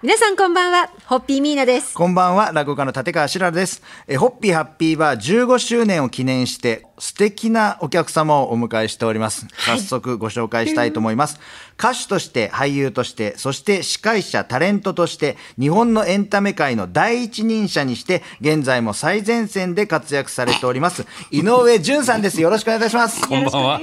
皆さんこんばんは、ホッピーミーナです。こんばんは、落語家の立川しららです。え、ホッピーハッピーバー15周年を記念して、素敵なお客様をお迎えしております。早速ご紹介したいと思います。歌手として、俳優として、そして司会者、タレントとして、日本のエンタメ界の第一人者にして、現在も最前線で活躍されております、井上淳さんです。よろしくお願いいたします。こんばんは。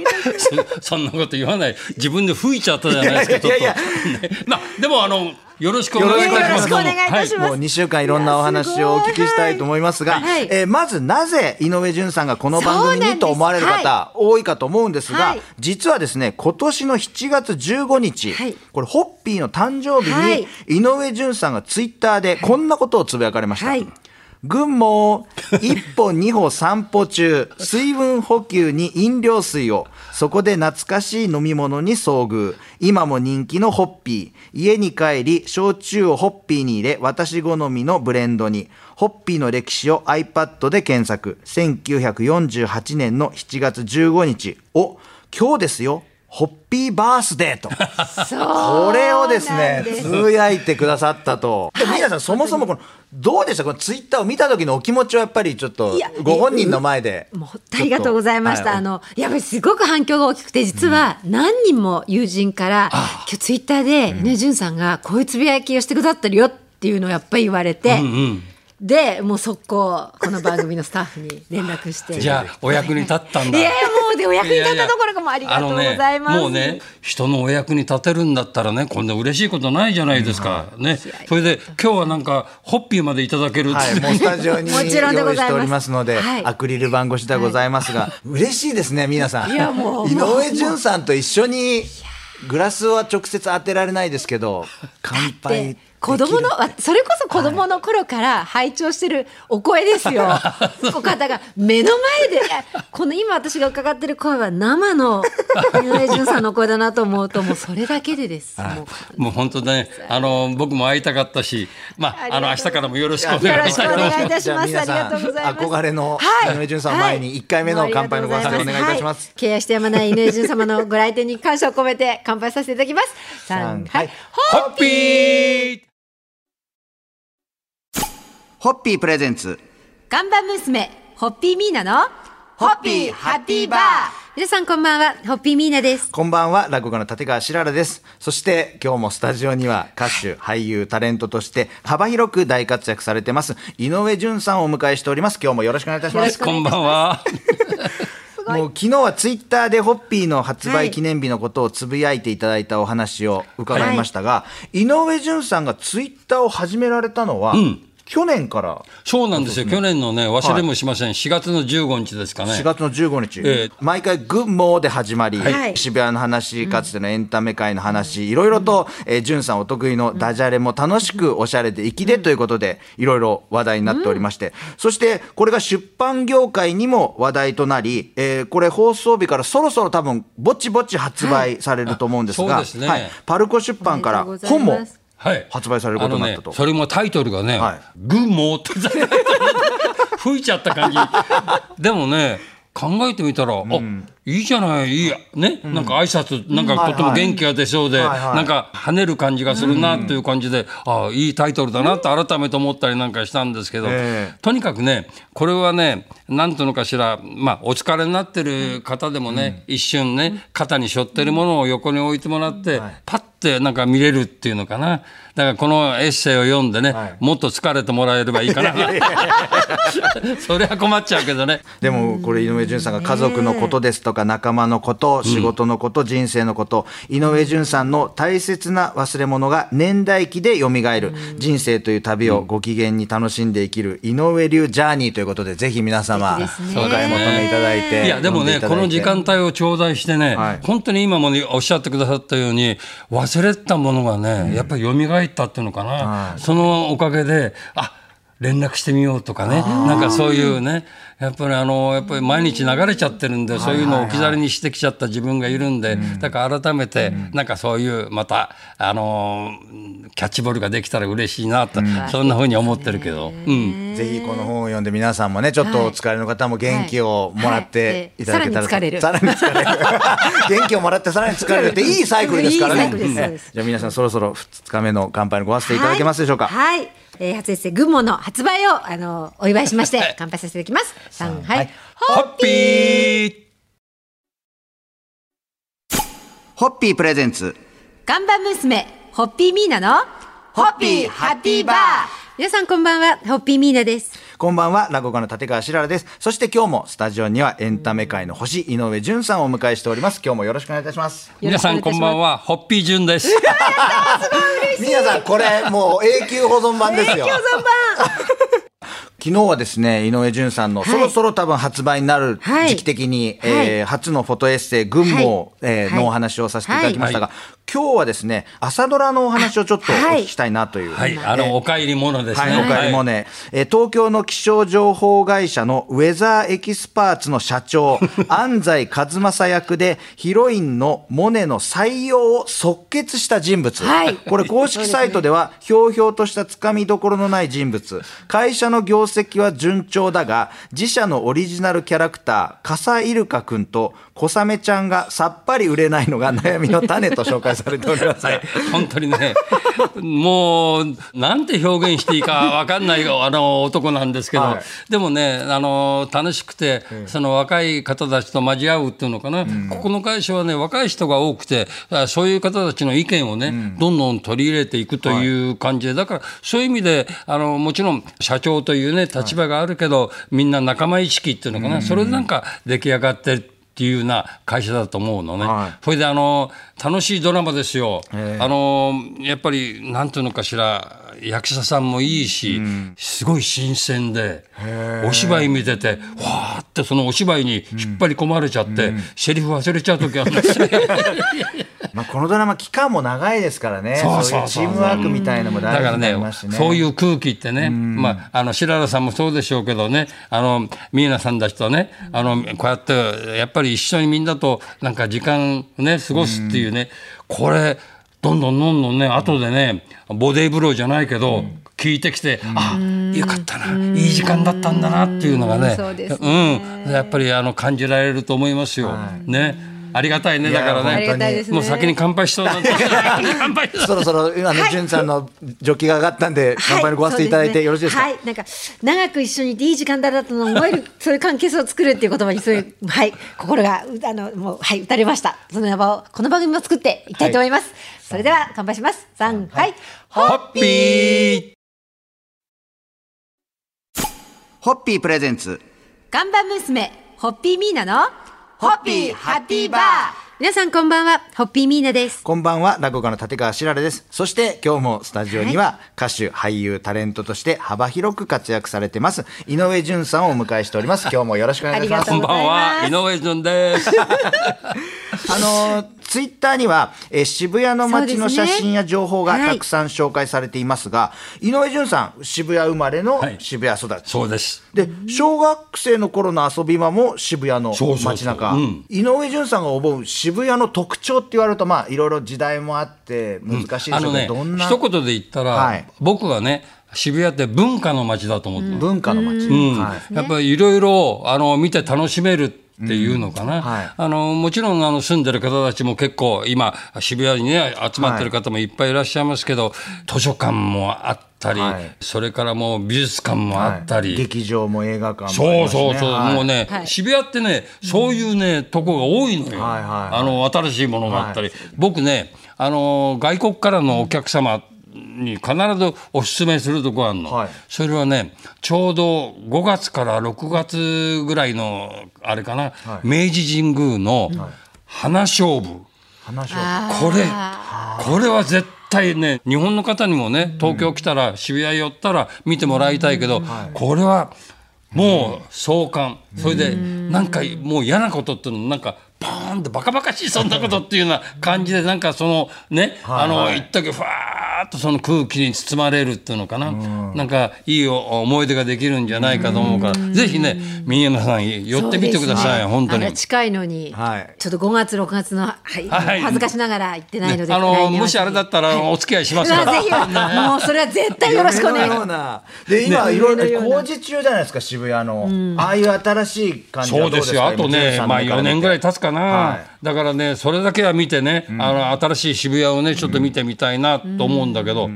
そ そんなこと言わない。自分で吹いちゃったじゃないですか。いやいやちょっとねまあでもあのよろしくお願いいたします。よろしくお願いいたします。もう2週間いろんなお話をお聞きしたいと思いますが、はい。えーまずなぜ井上淳さんがこの番組にと思われる方、多いかと思うんですが、はい。実はですね、今年の7月15日、はい。これホッピーの誕生日はい。に井上淳さんがツイッターでこんなことをつぶやかれました。群馬一歩二歩散歩中水分補給に飲料水をそこで懐かしい飲み物に遭遇。今も人気のホッピー。家に帰り焼酎をホッピーに入れ私好みのブレンドに。ホッピーの歴史を iPad で検索。1948年の7月15日。を今日ですよ。ホッピーバースデーと これをですね、つぶやいてくださったと。で皆さん、そもそもこの、どうでしたこのツイッターを見た時のお気持ちはやっぱりちょっとご本人の前で。もうありがとうございました。はいあの、やっぱりすごく反響が大きくて、実は何人も友人から、今日ツイッターで、井上潤さんがこういうつぶやきをしてくださってるよっていうのをやっぱり言われて、で、もう速攻、この番組のスタッフに連絡して。じゃあお役に立ったんだ。いやいやもうでお役に立ったどころかもうありがとうございますあのね、もうね人のお役に立てるんだったらねこんな嬉しいことないじゃないですか。ね。それで今日はなんかホッピーまでいただけるってはい、もうスタジオに もちろんでございます用意しておりますので、はいアクリル板越しでございますが、嬉しいですね、皆さん。いやもう井上淳さんと一緒に、グラスは直接当てられないですけど、乾杯。子供のあそれこそ子供の頃から拝聴してるお声ですよ。お方が目の前でこの今私が伺ってる声は生の井上潤さんの声だなと思うともうそれだけでです。もうもう本当ねあの僕も会いたかったし、まああの明日からもよろしくおよ願いろします。願いい。たします。じゃあ皆さんありがとうございます。憧れのはい。井上順さんを前に一回目の乾杯のご挨拶お願いいたします。は敬愛してやまない井上潤様のご来店に感謝を込めて乾杯させていただきます。三ははい。い。ホッピーホッピープレゼンツ。看板娘ホッピーミーナのホッピーハッピーバー皆さんこんばんはホッピーミーナです。こんばんは、落語家の立川しららです。そして、今日もスタジオには歌手、俳優、タレントとして幅広く大活躍されてます、井上淳さんをお迎えしております。今日もよろしくお願いいたします。こんばんは。もう昨日はツイッターでホッピーの発はい売記念日のことをつぶやいていただいたお話を伺いましたが、井上淳さんがツイッターを始められたのは、去年から。そうなんですよ。去年のね忘れもしません。4月の15日ですかね。4月の15日、ええ。毎回グッモーで始まり、はい。渋谷の話、かつてのエンタメ界の話、いろいろと、えー、淳さんお得意のダジャレも楽しくおしゃれで粋でということで、いろいろ話題になっておりまして、そしてこれが出版業界にも話題となり、えーこれ放送日からそろそろ多分、ぼちぼち発売されると思うんですが、そうですね。はい、パルコ出版から本も。発売されることになったと。あのね、それもタイトルがね、はい。グーモーって吹いちゃった感じ。でもね、考えてみたら、あ、いいじゃない、いいや、ね、なんか挨拶、なんかとても元気が出そうで、はいはい。なんか跳ねる感じがするなっていう感じで、あいいタイトルだなって改めて思ったりなんかしたんですけど、ええ。とにかくね、これはね、なんというのかしら、まあ、お疲れになってる方でもね、一瞬ね、肩に背負ってるものを横に置いてもらって、パッてなんか見れるっていうのかな。だからこのエッセイを読んでね、はい。もっと疲れてもらえればいいかな。それは困っちゃうけどね。でもこれ井上順さんが家族のことですとか仲間のこと仕事のこと人生のこと井上順さんの大切な忘れ物が年代記で蘇る。人生という旅をご機嫌に楽しんで生きる井上流ジャーニーということでぜひ皆様お買い求めいただいていやでもねこの時間帯を頂戴してね、はい。本当に今もねおっしゃってくださったように忘れてたものがね、やっぱり蘇ったっていうのかな、そのおかげであ連絡してみようとかね。なんかそういうね。やっぱりあのやっぱり毎日流れちゃってるんで、そういうのを置き去りにしてきちゃった自分がいるんで、だから改めて、なんかそういうまたあのキャッチボールができたら嬉しいなと、そんなふうに思ってるけど、うん、ぜひこの本を読んで皆さんもねちょっとお疲れの方も元気をもらっていただけたらさらに疲れる。元気をもらってさらに疲れるって いいサイクルですからね。じゃあ皆さんそろそろ2日目の乾杯のご発声いただけますでしょうか、はい、はい。えー、初エッセイグモの発売をあのお祝いしまして乾杯させていただきます。三はい。ホッピー。ホッピープレゼンツ。看板娘ホッピーミーナのホッピーハッピーバー。皆さんこんばんは。ホッピーミーナです。こんばんは落語家の立川しららです。そして今日もスタジオにはエンタメ界の星井上順さんをお迎えしております。今日もよろしくお願いいたします。皆さんこんばんはホッピージュンです皆さんこれもう永久保存版ですよ。今日存番。昨日はですね井上順さんのそろそろ多分発売になるはい。時期的に、はい。えー初のフォトエッセイ「群馬、えーはい。のお話をさせていただきましたが、今日はですね朝ドラのお話をちょっとおはい。聞きしたいなという、はい。あのおかえりものですね、はい、おかえりえー東京の気象情報会社のウェザーエキスパーツの社長、安西和正役で、ヒロインのモネの採用を即決した人物。はい。これ公式サイトでは、ひょうひょうとしたつかみどころのない人物。会社の業績は順調だが、自社のオリジナルキャラクター、カサイルカ君と小雨ちゃんがさっぱり売れないのが悩みの種と紹介されております。はい、本当にね、もう、なんて表現していいかわかんないあの男なんですけど、はい。でもね、あの楽しくて、その若い方たちと交わうっていうのかな、ここの会社はね、若い人が多くて、あそういう方たちの意見をね、どんどん取り入れていくという感じで、だからそういう意味で、あのもちろん社長というね、立場があるけど、みんな仲間意識っていうのかな、それでなんか出来上がってる。っていうような会社だと思うのね。はいそれであの楽しいドラマですよ。ええあのやっぱりなんていうのかしら役者さんもいいし、すごい新鮮でお芝居見ててわーってそのお芝居に引っ張り込まれちゃって、セリフ忘れちゃう時あるんですよ。まあ、このドラマ期間も長いですからね。そうそうチームワークみたいなのも大事になりますしね。そういう空気ってね、まあ、あの白良さんもそうでしょうけどねあのミーナさんたちとねあのこうやってやっぱり一緒にみんなとなんか時間ね過ごすっていうね、これどんどんどんどんね後でねボディーブローじゃないけど、聞いてきて、あよかったな、いい時間だったんだなっていうのがね、そうですうん、やっぱりあの感じられると思いますよ。ね、ありがたいねだからね。もう先に乾杯しそうなんで乾杯しそろそろ、あの、じゅんさんのジョキが上がったんで、乾杯のご発声いただいてよろしいですか？はい、なんか長く一緒にいていい時間だったのを思えるそういう関係性を作るっていう言葉にそういう はい心がうあのもうはい打たれました。その場をこの番組も作っていきたいと思います。それでは乾杯します。三はい。ホッピーホッピープレゼンツ。看板娘ホッピーミーナのホッピーハッピーバー皆さんこんばんはホッピーミーナです。こんばんは、落語家の立川しららです。そして今日もスタジオには歌手、俳優、タレントとして幅広く活躍されてます、井上順さんをお迎えしております。今日もよろしくお願いします。こんばんは、井上順です。あのツイッターには、えー渋谷の街の写真や情報がたくさん紹介されていますが、井上順さん、渋谷生まれのはい。渋谷育ち。そうです。で小学生の頃の遊び場も渋谷の街中。うん。井上順さんが思う渋谷の特徴って言われるとまあいろいろ時代もあって難しいでしょうけど、あのねどんな、一言で言ったら、はい。僕はね、渋谷って文化の街だと思ってる文化の街、うん。はい。やっぱりいろいろあの見て楽しめるっていうのかな、はい。あのもちろんあの住んでる方たちも結構今渋谷にね集まってる方もいっぱいいらっしゃいますけど、図書館もあったり、はい。それからもう美術館もあったり、はい。劇場も映画館もありそうますね。そうそう、はい。もうね、はい。渋谷ってね、そういうね、とこが多いのよ、はいはいはい。あの新しいものがあったり、僕ねあの、外国からのお客様に必ずおすすめするとこがあるの、はい。それはね、ちょうど5月から6月ぐらいの、あれかな、明治神宮の花勝負。話をこれ、これは絶対ね、日本の方にもね、東京来たら、渋谷寄ったら見てもらいたいけど、これはもう壮観。それで、なんかもう嫌なことっていうの、なんかポーンってバカバカしいそんなことっていうような感じでなんかそのねあの一時ふわーっとその空気に包まれるっていうのかな。なんかいい思い出ができるんじゃないかと思うからぜひね宮さん寄ってみてください、本当に。近いのに、はい。ちょっと5月6月の、はいはい。恥ずかしながら行ってないので、あのもしあれだったらお付き合いしますから。ぜひ もうそれは絶対よろしくお願い。で今いろいろ工事中じゃないですか渋谷の、ああいう新しい感じはそうですよ。あとね、まあ4年ぐらい経つかな。はい。だからね、それだけは見てね、あの新しい渋谷をね、ちょっと見てみたいなと思うんだけど。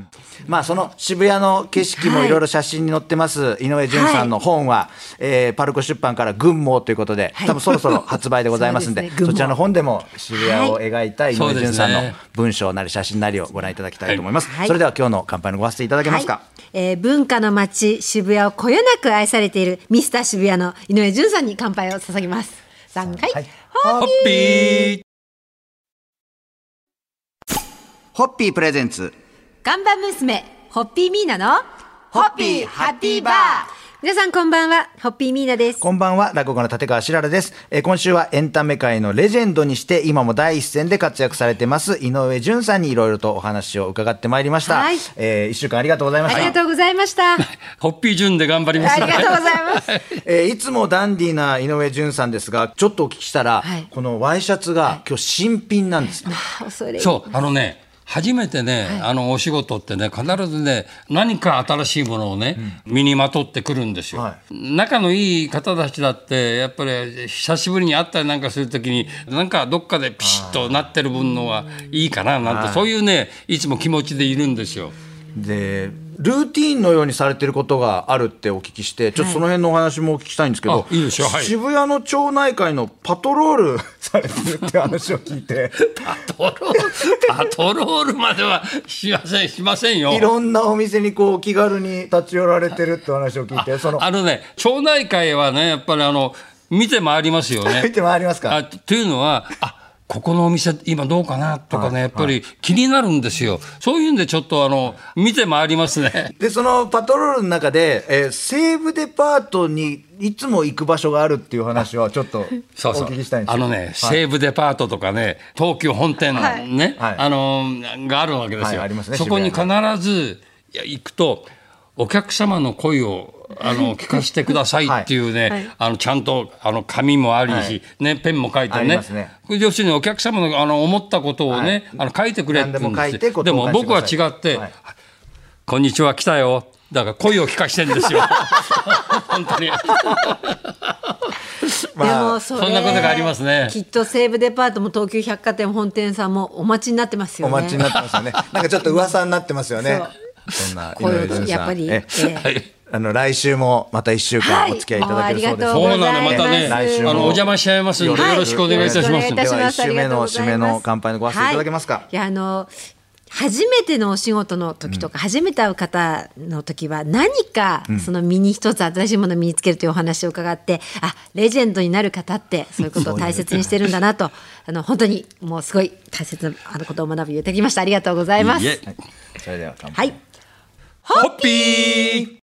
まあその渋谷の景色もいろいろ写真に載ってます、井上順さんの本は、えーパルコ出版から群網ということで、はい。多分そろそろ発売でございますんでそねちらの本でも渋谷を描いた井上順さんの文章なり写真なりをご覧いただきたいと思います、はい。それでは今日の乾杯のご発声いただけますか、はい。えー文化の街渋谷をこよなく愛されているミスター渋谷の井上順さんに乾杯を捧げます。3回、はいホッピー。ホッピープレゼンツ。看板娘ホッピーミーナのホッピーハッピーバー皆さんこんばんはホッピーミーナです。こんばんは、落語家の立川しららです。えー今週はエンタメ界のレジェンドにして、今も第一線で活躍されてます、井上順さんにいろいろとお話を伺ってまいりました。はいえー一週間ありがとうございました。ありがとうございました。あ ホッピー順で頑張ります。りがとうございます。えーいつもダンディーな井上順さんですが、ちょっとお聞きしたら、はいこのワイシャツが今日新品なんです。恐れ入りそう、あのね、初めてね、あのお仕事ってね、必ずね、何か新しいものをね、身にまとってくるんですよ、は仲のいい方たちだって、やっぱり久しぶりに会ったりなんかするときに、なんかどっかでピシッとなってる分のはいいかななんて、そういうね、いつも気持ちでいるんですよ。で、ルーティーンのようにされてることがあるってお聞きして、ちょっとその辺のお話もお聞きしたいんですけど、あいいですよはい。渋谷の町内会のパトロールされてるって話を聞いて、パトロール、パトロールまではしません、しませんよ。いろんなお店にこう気軽に立ち寄られてるって話を聞いて、その、あのね、町内会はね、やっぱりあの、見て回りますよね。見て回りますか？あというのは、あここのお店、今どうかなとかね、やっぱり気になるんですよ。そういうんでちょっとあの、見て回りますね。でそのパトロールの中で、えー西武デパートにいつも行く場所があるっていう話をちょっとお聞きしたいんですあのね、西武デパートとかね、東急本店ね、はい。あのがあるわけですよ。はいありますね。そこに必渋ずいや行くと、お客様の声をあの聞かせてくださいっていうね、はい。あのちゃんとあの紙もありし、はい。ね、ペンも書いてね。ね。これ要するにお客様のあの思ったことをね、はい。あの書いてくれって言うん何ですよ。でも僕は違って、はい。こんにちは来たよ。だから声を聞かしてるんですよ。本当に。まあ。でもそんなことがありますね。きっと西武デパートも東急百貨店本店さんもお待ちになってますよね。お待ちになってますよね。なんかちょっと噂になってますよね。そんなやっぱり、ええ。えはいあの来週もまた一週間お付き合いいただけるそうです、はいそうなのまたね。来週もあのお邪魔しちゃいますんで、はいよろしくお願いいたします。よろしくお願いいたします。では一週目の締めの乾杯のご発声いただけます。かはい、いやあの初めてのお仕事の時とか、初めて会う方の時は何かその身に一つ新しいものを身につけるというお話を伺って、あレジェンドになる方ってそういうことを大切にしてるんだなと あの本当にもうすごい大切なあのことを学ぶようにできました。ありがとうございます。い。えそれでは乾杯はい。ホッピー